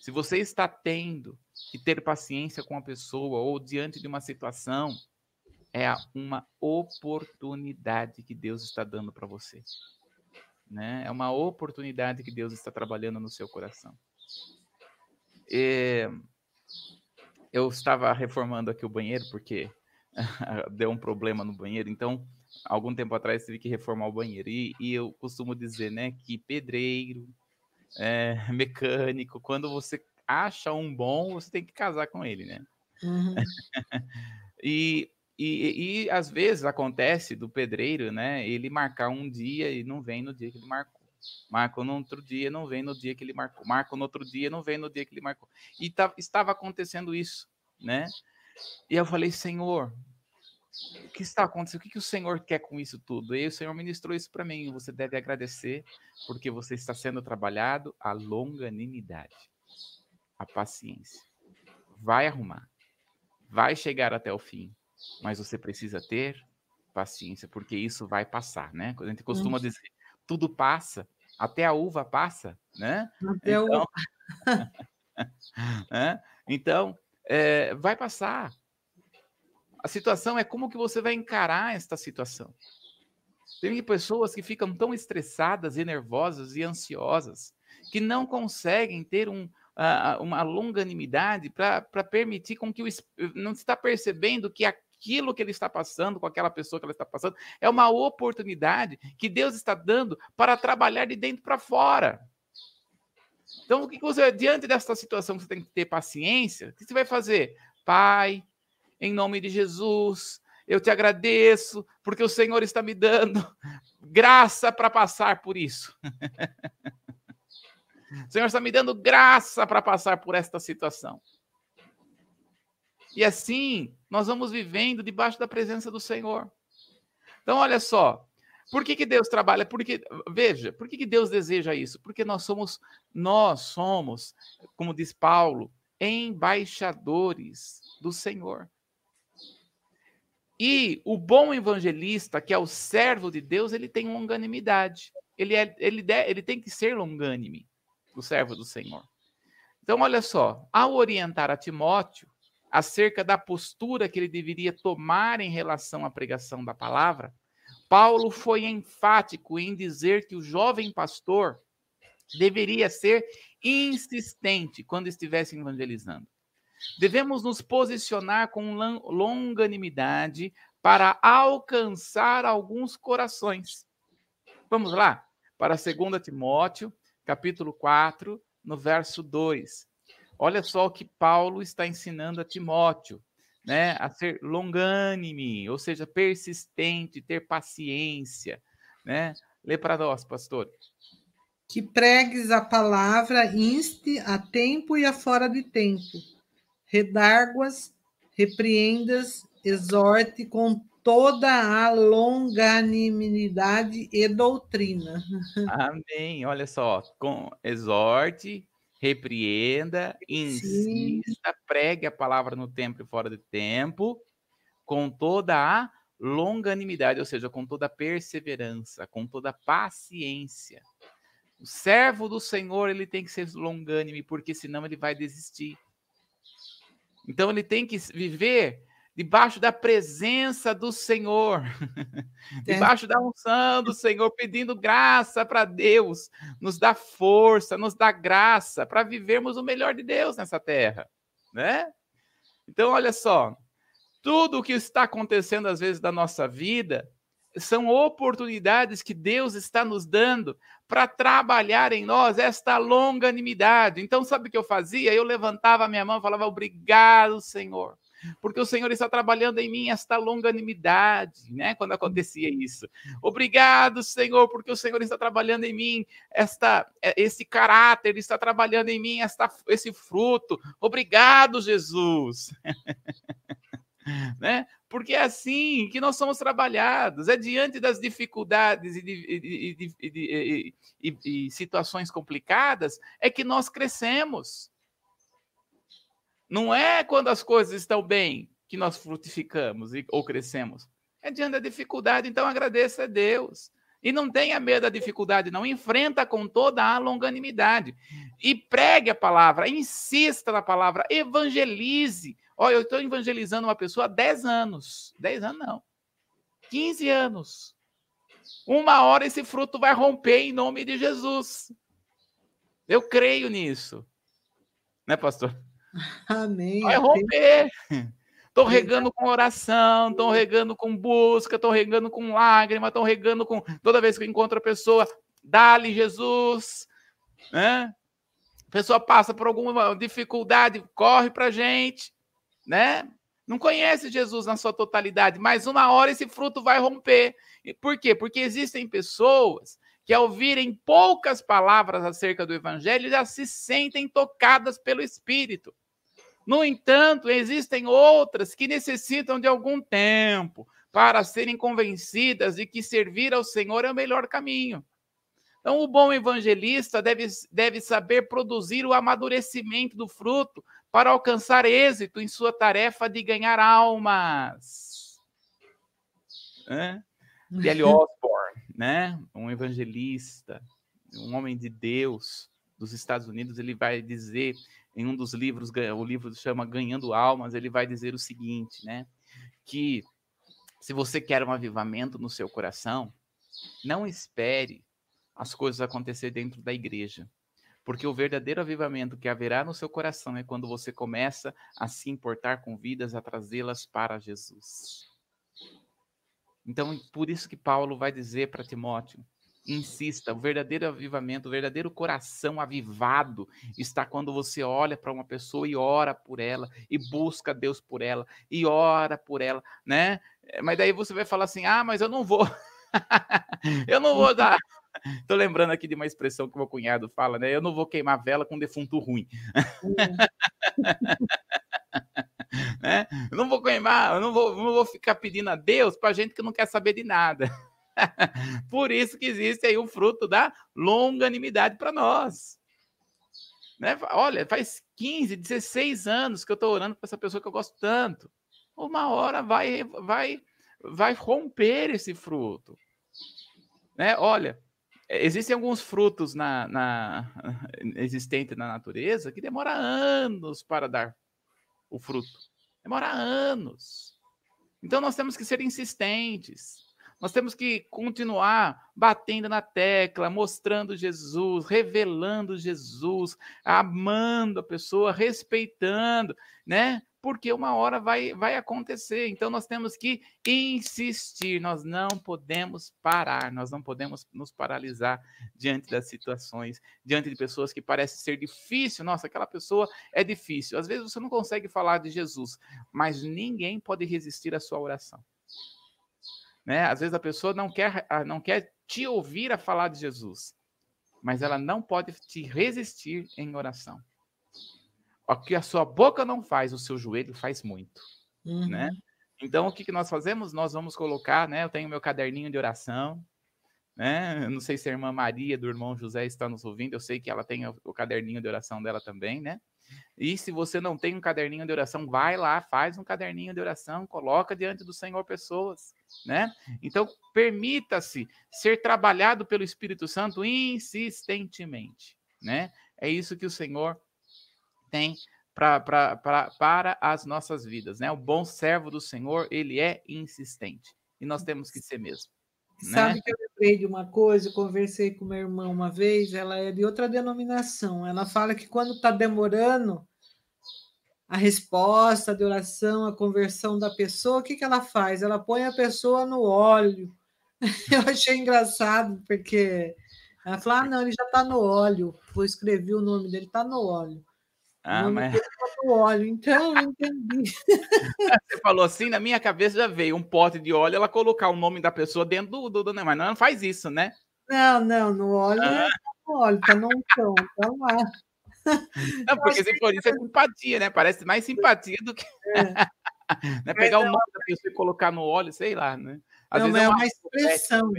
Se você está tendo que ter paciência com a pessoa ou diante de uma situação, é uma oportunidade que Deus está dando para você. Né? É uma oportunidade que Deus está trabalhando no seu coração. E eu estava reformando aqui o banheiro porque [LAUGHS] deu um problema no banheiro, então algum tempo atrás tive que reformar o banheiro. E, e eu costumo dizer, né, que pedreiro, é, [LAUGHS] mecânico, quando você acha um bom, você tem que casar com ele, né? Uhum. [LAUGHS] e, e, e às vezes acontece do pedreiro, né? Ele marcar um dia e não vem no dia que ele marcou. Marca no outro dia, não vem no dia que ele marcou. Marca no outro dia, não vem no dia que ele marcou. E tá, estava acontecendo isso, né? E eu falei, Senhor, o que está acontecendo? O que, que o Senhor quer com isso tudo? E o Senhor ministrou isso para mim. Você deve agradecer, porque você está sendo trabalhado a longanimidade, a paciência. Vai arrumar, vai chegar até o fim, mas você precisa ter paciência, porque isso vai passar, né? A gente costuma dizer, tudo passa, até a uva passa, né? Até então, a uva. [LAUGHS] né? então é, vai passar. A situação é como que você vai encarar esta situação. Tem pessoas que ficam tão estressadas e nervosas e ansiosas que não conseguem ter um, uh, uma longanimidade para permitir com que o não está percebendo que aquilo que ele está passando com aquela pessoa que ela está passando é uma oportunidade que Deus está dando para trabalhar de dentro para fora. Então, o que você diante dessa situação você tem que ter paciência? O que você vai fazer? Pai, em nome de Jesus. Eu te agradeço, porque o Senhor está me dando [LAUGHS] graça para passar por isso. o Senhor está me dando graça para passar por esta situação. E assim, nós vamos vivendo debaixo da presença do Senhor. Então, olha só, por que, que Deus trabalha? Porque, veja, por que, que Deus deseja isso? Porque nós somos, nós somos, como diz Paulo, embaixadores do Senhor. E o bom evangelista, que é o servo de Deus, ele tem longanimidade. Ele, é, ele, de, ele tem que ser longânime, o servo do Senhor. Então, olha só, ao orientar a Timóteo acerca da postura que ele deveria tomar em relação à pregação da palavra, Paulo foi enfático em dizer que o jovem pastor deveria ser insistente quando estivesse evangelizando. Devemos nos posicionar com longanimidade para alcançar alguns corações. Vamos lá, para 2 Timóteo, capítulo 4, no verso 2. Olha só o que Paulo está ensinando a Timóteo, né? A ser longânime, ou seja, persistente, ter paciência, né? Lê para nós, pastor. Que pregues a palavra, inste a tempo e a fora de tempo redarguas, repreendas, exorte com toda a longanimidade e doutrina. [LAUGHS] Amém. Olha só, com exorte, repreenda, insista, Sim. pregue a palavra no tempo e fora do tempo, com toda a longanimidade, ou seja, com toda a perseverança, com toda a paciência. O servo do Senhor, ele tem que ser longânime, porque senão ele vai desistir. Então ele tem que viver debaixo da presença do Senhor, [LAUGHS] debaixo da unção do Senhor, pedindo graça para Deus, nos dá força, nos dá graça para vivermos o melhor de Deus nessa terra, né? Então, olha só, tudo o que está acontecendo às vezes da nossa vida são oportunidades que Deus está nos dando para trabalhar em nós esta longanimidade. Então, sabe o que eu fazia? Eu levantava a minha mão e falava: Obrigado, Senhor porque o Senhor está trabalhando em mim esta longanimidade, né? Quando acontecia isso. Obrigado, Senhor, porque o Senhor está trabalhando em mim esta é, esse caráter, está trabalhando em mim esta esse fruto. Obrigado, Jesus. [LAUGHS] né? Porque é assim que nós somos trabalhados, é diante das dificuldades e, de, e, e, e situações complicadas é que nós crescemos. Não é quando as coisas estão bem que nós frutificamos ou crescemos. É diante da dificuldade, então agradeça a Deus. E não tenha medo da dificuldade, não. Enfrenta com toda a longanimidade. E pregue a palavra, insista na palavra, evangelize. Olha, eu estou evangelizando uma pessoa há 10 anos. 10 anos não. 15 anos. Uma hora esse fruto vai romper em nome de Jesus. Eu creio nisso. Né, pastor? [LAUGHS] Amém. Vai romper. Estou regando com oração, estou regando com busca, estou regando com lágrima, estou regando com. Toda vez que eu encontro a pessoa, dá-lhe Jesus. Né? A pessoa passa por alguma dificuldade, corre para a gente. Né? Não conhece Jesus na sua totalidade, mas uma hora esse fruto vai romper. Por quê? Porque existem pessoas que, ao ouvirem poucas palavras acerca do Evangelho, já se sentem tocadas pelo Espírito. No entanto, existem outras que necessitam de algum tempo para serem convencidas de que servir ao Senhor é o melhor caminho. Então, o bom evangelista deve, deve saber produzir o amadurecimento do fruto para alcançar êxito em sua tarefa de ganhar almas. É? D.L. [LAUGHS] Osborne, né? um evangelista, um homem de Deus dos Estados Unidos, ele vai dizer em um dos livros, o livro chama Ganhando Almas, ele vai dizer o seguinte, né? Que se você quer um avivamento no seu coração, não espere as coisas acontecer dentro da igreja. Porque o verdadeiro avivamento que haverá no seu coração é quando você começa a se importar com vidas, a trazê-las para Jesus. Então, por isso que Paulo vai dizer para Timóteo: insista, o verdadeiro avivamento, o verdadeiro coração avivado está quando você olha para uma pessoa e ora por ela, e busca Deus por ela, e ora por ela, né? Mas daí você vai falar assim: ah, mas eu não vou, [LAUGHS] eu não vou dar. [LAUGHS] Tô lembrando aqui de uma expressão que meu cunhado fala, né? Eu não vou queimar vela com defunto ruim. [LAUGHS] né? Eu não vou queimar, eu não vou, não vou ficar pedindo a Deus para gente que não quer saber de nada. [LAUGHS] Por isso que existe aí o fruto da longanimidade para nós. Né? Olha, faz 15, 16 anos que eu estou orando para essa pessoa que eu gosto tanto. Uma hora vai, vai, vai romper esse fruto. Né? Olha, existem alguns frutos na, na [LAUGHS] existentes na natureza que demora anos para dar o fruto. Demora anos. Então nós temos que ser insistentes. Nós temos que continuar batendo na tecla, mostrando Jesus, revelando Jesus, amando a pessoa, respeitando, né? Porque uma hora vai, vai acontecer. Então nós temos que insistir, nós não podemos parar, nós não podemos nos paralisar diante das situações, diante de pessoas que parecem ser difícil. Nossa, aquela pessoa é difícil. Às vezes você não consegue falar de Jesus, mas ninguém pode resistir à sua oração. Né? Às vezes a pessoa não quer, ah, não quer te ouvir a falar de Jesus, mas ela não pode te resistir em oração. O que a sua boca não faz, o seu joelho faz muito, né? uhum. né? Então, o que, que nós fazemos? Nós vamos colocar, né? Eu tenho meu caderninho de oração, né? Eu não sei se a irmã Maria do irmão José está nos ouvindo, eu sei que ela tem o, o caderninho de oração dela também, né? E se você não tem um caderninho de oração, vai lá, faz um caderninho de oração, coloca diante do Senhor pessoas, né? Então, permita-se ser trabalhado pelo Espírito Santo insistentemente, né? É isso que o Senhor tem pra, pra, pra, para as nossas vidas, né? O bom servo do Senhor, ele é insistente. E nós temos que ser mesmo. Né? Sabe que eu lembrei de uma coisa, eu conversei com meu irmão uma vez, ela é de outra denominação. Ela fala que quando está demorando a resposta de oração, a conversão da pessoa, o que, que ela faz? Ela põe a pessoa no óleo. [LAUGHS] Eu achei engraçado, porque ela fala: ah, não, ele já está no óleo. Vou escrever o nome dele, está no óleo. Ah, mas... óleo, então eu entendi. [LAUGHS] Você falou assim, na minha cabeça já veio um pote de óleo, ela colocar o nome da pessoa dentro do, do, do mas não faz isso, né? Não, não, no óleo ah. é no óleo, tá no pão, tá lá. [LAUGHS] Não, porque se for isso é simpatia, né? Parece mais simpatia do que. É. [LAUGHS] né? Pegar não, o nome da pessoa e colocar no óleo, sei lá, né? Às não, vezes é uma, uma expressão.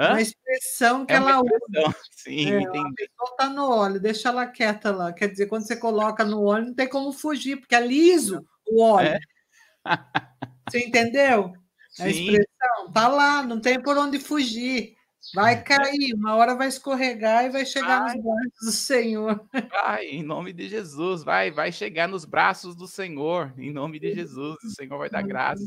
Hã? Uma expressão que é ela usa. [LAUGHS] Sim, é, entendi. A pessoa está no óleo, deixa ela quieta lá. Quer dizer, quando você coloca no óleo, não tem como fugir, porque é liso o óleo. É? Você entendeu? A Sim. expressão tá lá, não tem por onde fugir. Vai cair, uma hora vai escorregar e vai chegar vai. nos braços do Senhor. Vai, em nome de Jesus, vai, vai chegar nos braços do Senhor, em nome de Jesus. O Senhor vai dar graça,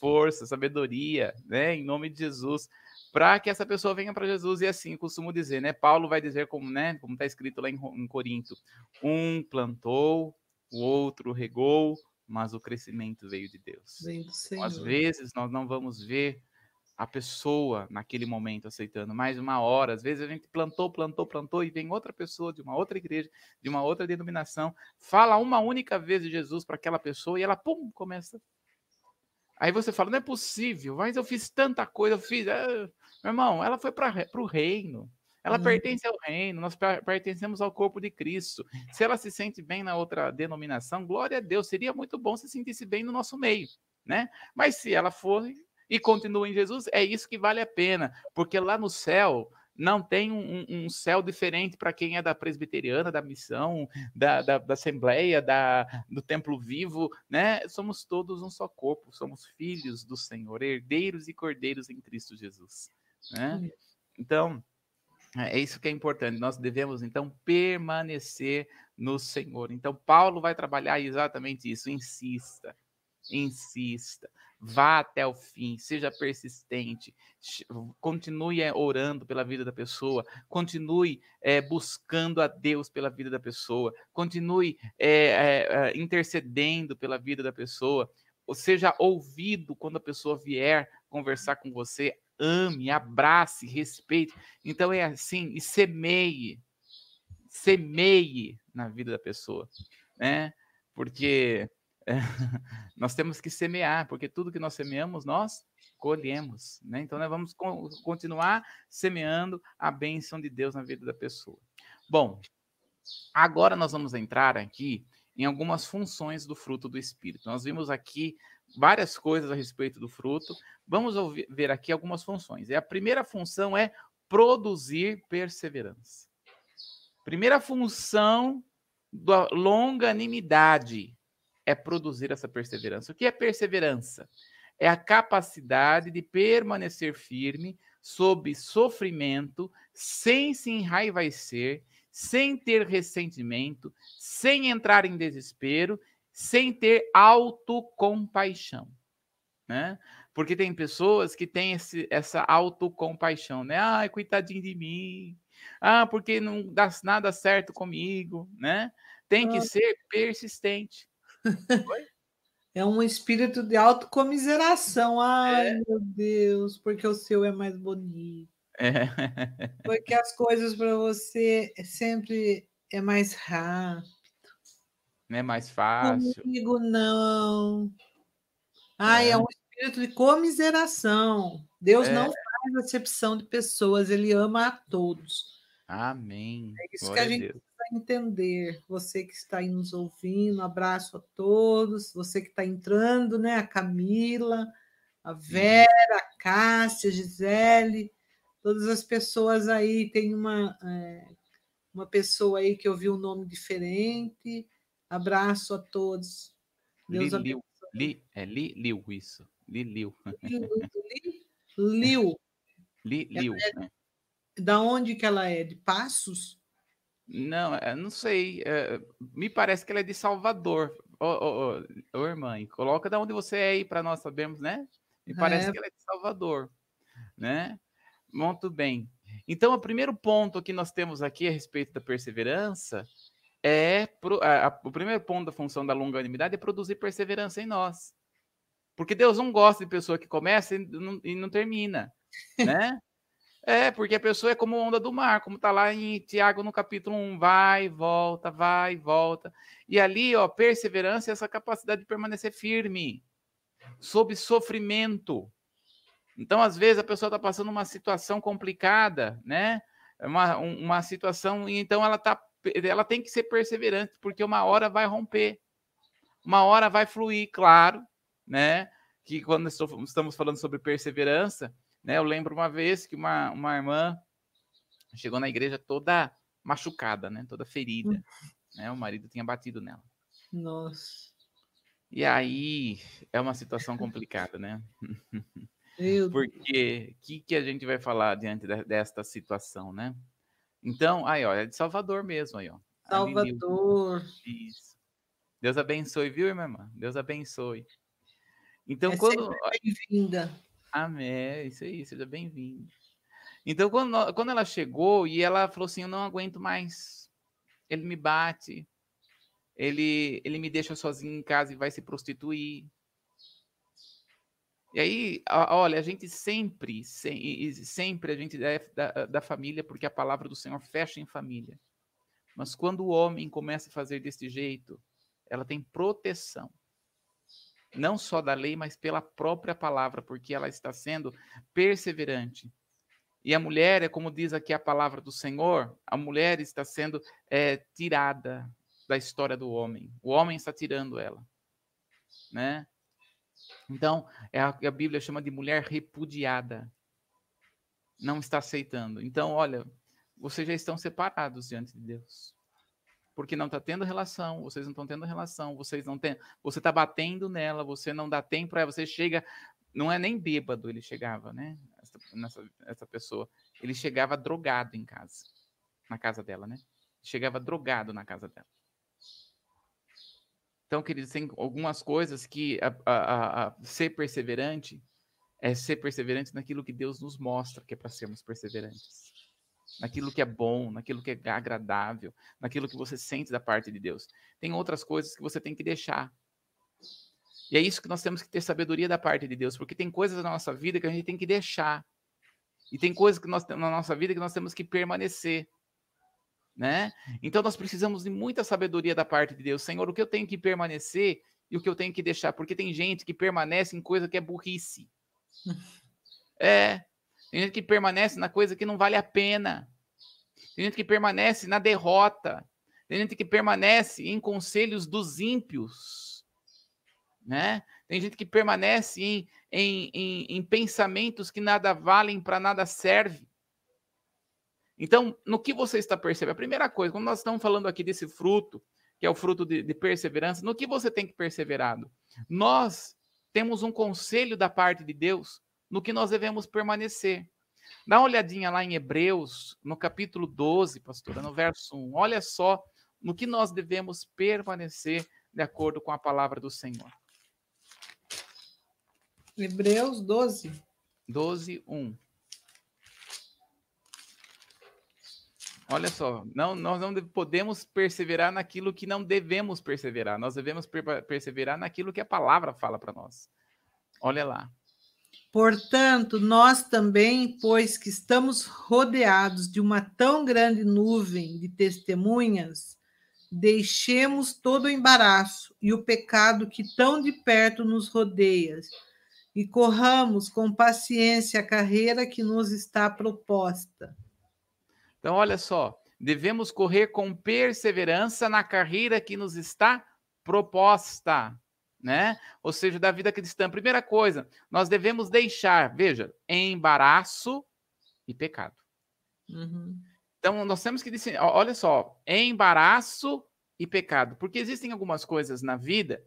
força, sabedoria, né? Em nome de Jesus para que essa pessoa venha para Jesus. E assim, costumo dizer, né? Paulo vai dizer como, né, como está escrito lá em, em Corinto, um plantou, o outro regou, mas o crescimento veio de Deus. Senhor. Às vezes nós não vamos ver a pessoa naquele momento aceitando mais uma hora. Às vezes a gente plantou, plantou, plantou e vem outra pessoa de uma outra igreja, de uma outra denominação, fala uma única vez de Jesus para aquela pessoa e ela, pum, começa. Aí você fala, não é possível, mas eu fiz tanta coisa, eu fiz. Ah, meu irmão, ela foi para o reino. Ela uhum. pertence ao reino, nós pertencemos ao corpo de Cristo. Se ela se sente bem na outra denominação, glória a Deus, seria muito bom se sentisse bem no nosso meio, né? Mas se ela for e continua em Jesus, é isso que vale a pena, porque lá no céu não tem um, um céu diferente para quem é da presbiteriana, da missão, da, da, da, assembleia, da, do templo vivo, né? Somos todos um só corpo, somos filhos do Senhor, herdeiros e cordeiros em Cristo Jesus. Né? Então, é isso que é importante. Nós devemos, então, permanecer no Senhor. Então, Paulo vai trabalhar exatamente isso. Insista, insista, vá até o fim, seja persistente, continue é, orando pela vida da pessoa, continue é, buscando a Deus pela vida da pessoa, continue é, intercedendo pela vida da pessoa, ou seja ouvido quando a pessoa vier conversar com você, ame, abrace, respeite. Então é assim, e semeie, semeie na vida da pessoa, né? Porque é, [LAUGHS] nós temos que semear, porque tudo que nós semeamos, nós colhemos, né? Então nós vamos continuar semeando a bênção de Deus na vida da pessoa. Bom, agora nós vamos entrar aqui em algumas funções do fruto do Espírito. Nós vimos aqui várias coisas a respeito do fruto. Vamos ver aqui algumas funções. E a primeira função é produzir perseverança. Primeira função da longanimidade é produzir essa perseverança. O que é perseverança? É a capacidade de permanecer firme sob sofrimento, sem se enraivecer, sem ter ressentimento, sem entrar em desespero, sem ter autocompaixão, né? Porque tem pessoas que têm esse, essa autocompaixão, né? Ai, coitadinho de mim. Ah, porque não dá nada certo comigo, né? Tem que ser persistente. É um espírito de autocomiseração. Ai, é. meu Deus, porque o seu é mais bonito. É. Porque as coisas para você sempre é mais rápido. Não é mais fácil. Comigo não. Ai, é, é um espírito de comiseração. Deus é. não faz acepção de pessoas, ele ama a todos. Amém. É isso Glória que a gente precisa entender. Você que está aí nos ouvindo, abraço a todos. Você que está entrando, né? A Camila, a Vera, a Cássia, a Gisele, todas as pessoas aí. Tem uma, é, uma pessoa aí que ouviu um nome diferente. Abraço a todos. Deus Liliu, Li, é [LAUGHS] Li Liu, isso. Li Liu. Li, Liu. Li, Liu. É, né? Da onde que ela é? De Passos? Não, é, não sei. É, me parece que ela é de Salvador. Ô, ô, ô, ô irmã, coloca da onde você é aí para nós sabermos, né? Me parece é. que ela é de Salvador, né? Muito bem. Então, o primeiro ponto que nós temos aqui a respeito da perseverança é pro, a, a, o primeiro ponto da função da longanimidade é produzir perseverança em nós. Porque Deus não gosta de pessoa que começa e não, e não termina, né? É, porque a pessoa é como onda do mar, como está lá em Tiago no capítulo 1, vai, volta, vai, volta. E ali, ó, perseverança é essa capacidade de permanecer firme, sob sofrimento. Então, às vezes, a pessoa está passando uma situação complicada, né? Uma, uma situação, e então ela, tá, ela tem que ser perseverante, porque uma hora vai romper, uma hora vai fluir, claro, né? Que quando estamos falando sobre perseverança, né? Eu lembro uma vez que uma, uma irmã chegou na igreja toda machucada, né? Toda ferida. Hum. Né? O marido tinha batido nela. Nossa. E aí é uma situação complicada, né? [LAUGHS] Porque o que, que a gente vai falar diante de, desta situação, né? Então, aí, ó, é de Salvador mesmo, aí, ó. Salvador. Isso. Deus abençoe, viu, irmã? Deus abençoe. Então, é quando. Bem-vinda. Amém, isso aí, seja bem-vindo. Então, quando, quando ela chegou e ela falou assim: Eu não aguento mais, ele me bate, ele, ele me deixa sozinho em casa e vai se prostituir. E aí, olha, a gente sempre, sempre a gente é da, da família, porque a palavra do Senhor fecha em família. Mas quando o homem começa a fazer desse jeito, ela tem proteção não só da lei, mas pela própria palavra, porque ela está sendo perseverante. E a mulher, é como diz aqui a palavra do Senhor, a mulher está sendo é, tirada da história do homem. O homem está tirando ela, né? Então, é a, a Bíblia chama de mulher repudiada. Não está aceitando. Então, olha, vocês já estão separados diante de Deus porque não está tendo relação, vocês não estão tendo relação, vocês não têm, você está batendo nela, você não dá tempo para você chega, não é nem bêbado ele chegava, né? Essa, nessa, essa pessoa, ele chegava drogado em casa, na casa dela, né? Chegava drogado na casa dela. Então, queridos, tem algumas coisas que a, a, a, ser perseverante é ser perseverante naquilo que Deus nos mostra que é para sermos perseverantes naquilo que é bom, naquilo que é agradável, naquilo que você sente da parte de Deus. Tem outras coisas que você tem que deixar. E é isso que nós temos que ter sabedoria da parte de Deus, porque tem coisas na nossa vida que a gente tem que deixar. E tem coisas que nós na nossa vida que nós temos que permanecer. Né? Então nós precisamos de muita sabedoria da parte de Deus. Senhor, o que eu tenho que permanecer e o que eu tenho que deixar, porque tem gente que permanece em coisa que é burrice. É, tem gente que permanece na coisa que não vale a pena. Tem gente que permanece na derrota. Tem gente que permanece em conselhos dos ímpios. Né? Tem gente que permanece em, em, em, em pensamentos que nada valem, para nada serve. Então, no que você está percebendo? A primeira coisa, quando nós estamos falando aqui desse fruto, que é o fruto de, de perseverança, no que você tem que perseverado? Nós temos um conselho da parte de Deus no que nós devemos permanecer. Dá uma olhadinha lá em Hebreus, no capítulo 12, pastora, no verso 1. Olha só no que nós devemos permanecer de acordo com a palavra do Senhor. Hebreus 12. 12, 1. Olha só, não, nós não podemos perseverar naquilo que não devemos perseverar. Nós devemos perseverar naquilo que a palavra fala para nós. Olha lá. Portanto, nós também, pois que estamos rodeados de uma tão grande nuvem de testemunhas, deixemos todo o embaraço e o pecado que tão de perto nos rodeia e corramos com paciência a carreira que nos está proposta. Então, olha só, devemos correr com perseverança na carreira que nos está proposta, né? Ou seja, da vida cristã. Primeira coisa, nós devemos deixar, veja, embaraço e pecado. Uhum. Então, nós temos que dizer, olha só, embaraço e pecado, porque existem algumas coisas na vida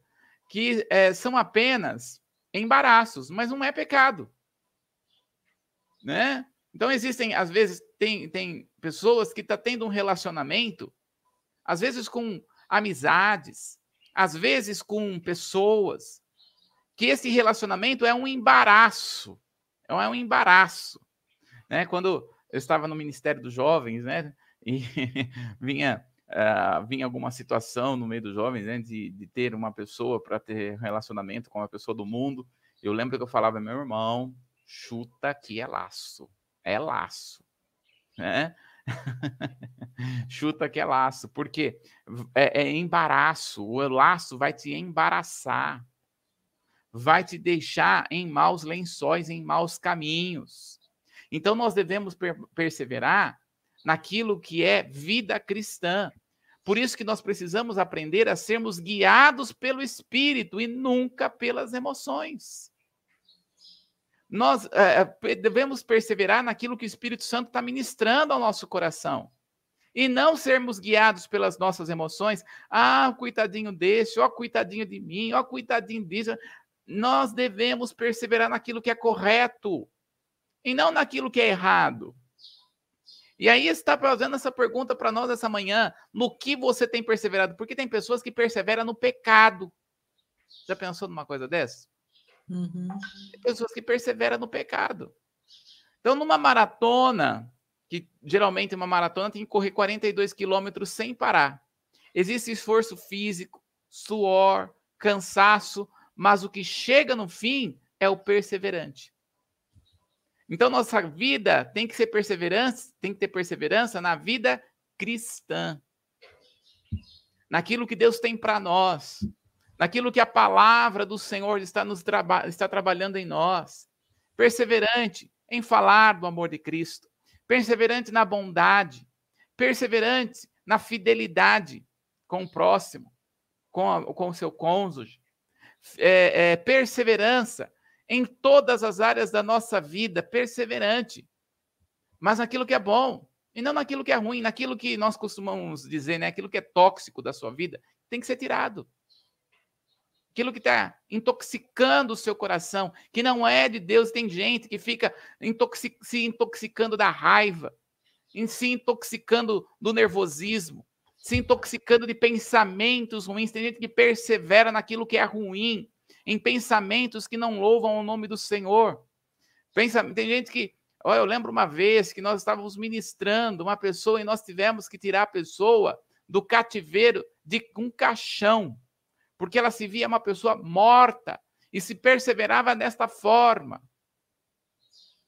que é, são apenas embaraços, mas não é pecado, né? Então existem, às vezes, tem, tem pessoas que estão tá tendo um relacionamento, às vezes com amizades, às vezes com pessoas, que esse relacionamento é um embaraço, é um embaraço, né? Quando eu estava no Ministério dos Jovens, né? E [LAUGHS] vinha, uh, vinha alguma situação no meio dos jovens, né? De, de ter uma pessoa para ter relacionamento com uma pessoa do mundo. Eu lembro que eu falava, meu irmão, chuta que é laço. É laço. Né? [LAUGHS] chuta que é laço. Porque é, é embaraço. O laço vai te embaraçar. Vai te deixar em maus lençóis, em maus caminhos. Então, nós devemos per perseverar naquilo que é vida cristã. Por isso que nós precisamos aprender a sermos guiados pelo Espírito e nunca pelas emoções. Nós é, devemos perseverar naquilo que o Espírito Santo está ministrando ao nosso coração. E não sermos guiados pelas nossas emoções. Ah, coitadinho desse, ó, coitadinho de mim, ó, coitadinho disso. Nós devemos perseverar naquilo que é correto e não naquilo que é errado. E aí está fazendo essa pergunta para nós essa manhã: no que você tem perseverado? Porque tem pessoas que perseveram no pecado. Já pensou numa coisa dessa? Uhum. Pessoas que perseveram no pecado. Então, numa maratona, que geralmente uma maratona tem que correr 42 quilômetros sem parar. Existe esforço físico, suor, cansaço, mas o que chega no fim é o perseverante. Então, nossa vida tem que ser perseverança, tem que ter perseverança na vida cristã. Naquilo que Deus tem para nós, naquilo que a palavra do Senhor está nos traba está trabalhando em nós. Perseverante em falar do amor de Cristo, perseverante na bondade, perseverante na fidelidade com o próximo, com, a, com o seu cônjuge, é, é, perseverança em todas as áreas da nossa vida, perseverante, mas naquilo que é bom, e não naquilo que é ruim, naquilo que nós costumamos dizer, né? aquilo que é tóxico da sua vida, tem que ser tirado. Aquilo que está intoxicando o seu coração, que não é de Deus, tem gente que fica intoxic se intoxicando da raiva, se intoxicando do nervosismo, se intoxicando de pensamentos ruins. Tem gente que persevera naquilo que é ruim, em pensamentos que não louvam o nome do Senhor. Pensa, tem gente que, ó, eu lembro uma vez que nós estávamos ministrando uma pessoa e nós tivemos que tirar a pessoa do cativeiro de um caixão, porque ela se via uma pessoa morta e se perseverava desta forma.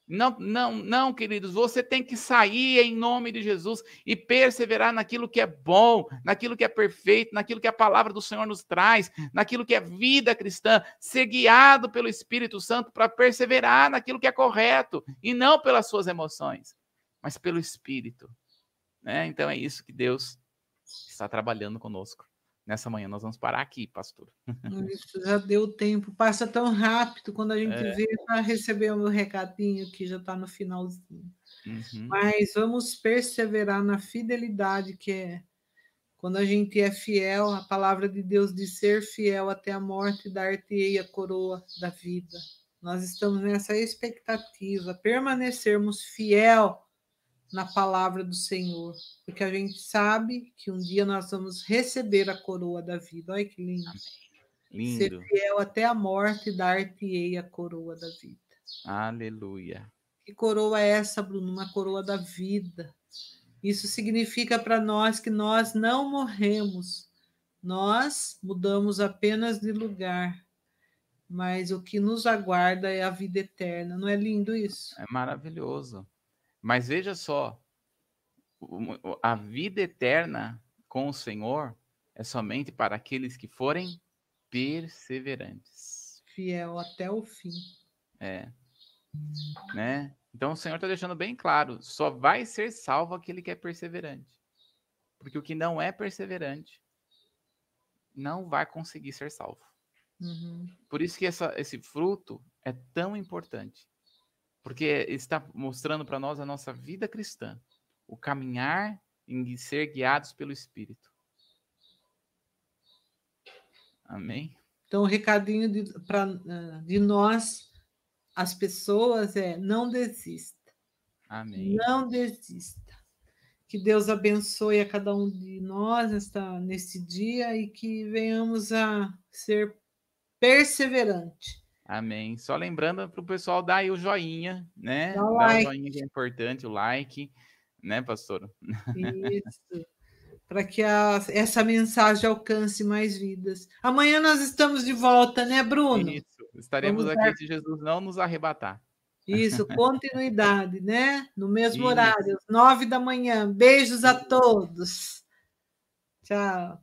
Não, não, não, queridos, você tem que sair em nome de Jesus e perseverar naquilo que é bom, naquilo que é perfeito, naquilo que a palavra do Senhor nos traz, naquilo que é vida cristã, ser guiado pelo Espírito Santo para perseverar naquilo que é correto e não pelas suas emoções, mas pelo Espírito. Né? Então é isso que Deus está trabalhando conosco nessa manhã. Nós vamos parar aqui, pastor. [LAUGHS] Isso, já deu tempo. Passa tão rápido quando a gente é. vê para receber o meu recadinho, que já está no finalzinho. Uhum. Mas vamos perseverar na fidelidade, que é quando a gente é fiel, a palavra de Deus diz ser fiel até a morte, dar-te-ei a coroa da vida. Nós estamos nessa expectativa, permanecermos fiel na palavra do Senhor, porque a gente sabe que um dia nós vamos receber a coroa da vida. Olha que lindo. Lindo. Ser fiel até a morte dar-te-ei a coroa da vida. Aleluia. Que coroa é essa, Bruno? Uma coroa da vida. Isso significa para nós que nós não morremos, nós mudamos apenas de lugar, mas o que nos aguarda é a vida eterna. Não é lindo isso? É maravilhoso. Mas veja só, a vida eterna com o Senhor é somente para aqueles que forem perseverantes. Fiel até o fim. É. Né? Então o Senhor está deixando bem claro: só vai ser salvo aquele que é perseverante. Porque o que não é perseverante não vai conseguir ser salvo. Uhum. Por isso que essa, esse fruto é tão importante. Porque está mostrando para nós a nossa vida cristã, o caminhar em ser guiados pelo Espírito. Amém? Então, o recadinho de, pra, eh, de nós, as pessoas, é não desista. Amém. Não desista. Que Deus abençoe a cada um de nós nesta, nesse dia e que venhamos a ser perseverante. Amém. Só lembrando para o pessoal dar aí o joinha, né? Dá Dá like. o joinha que é importante, o like, né, pastor? Isso. Para que a- essa mensagem alcance mais vidas. Amanhã nós estamos de volta, né, Bruno? Isso. Estaremos Vamos aqui dar- se Jesus não nos arrebatar. Isso, continuidade, né? No mesmo Isso. horário, às nove da manhã. Beijos a todos. Tchau.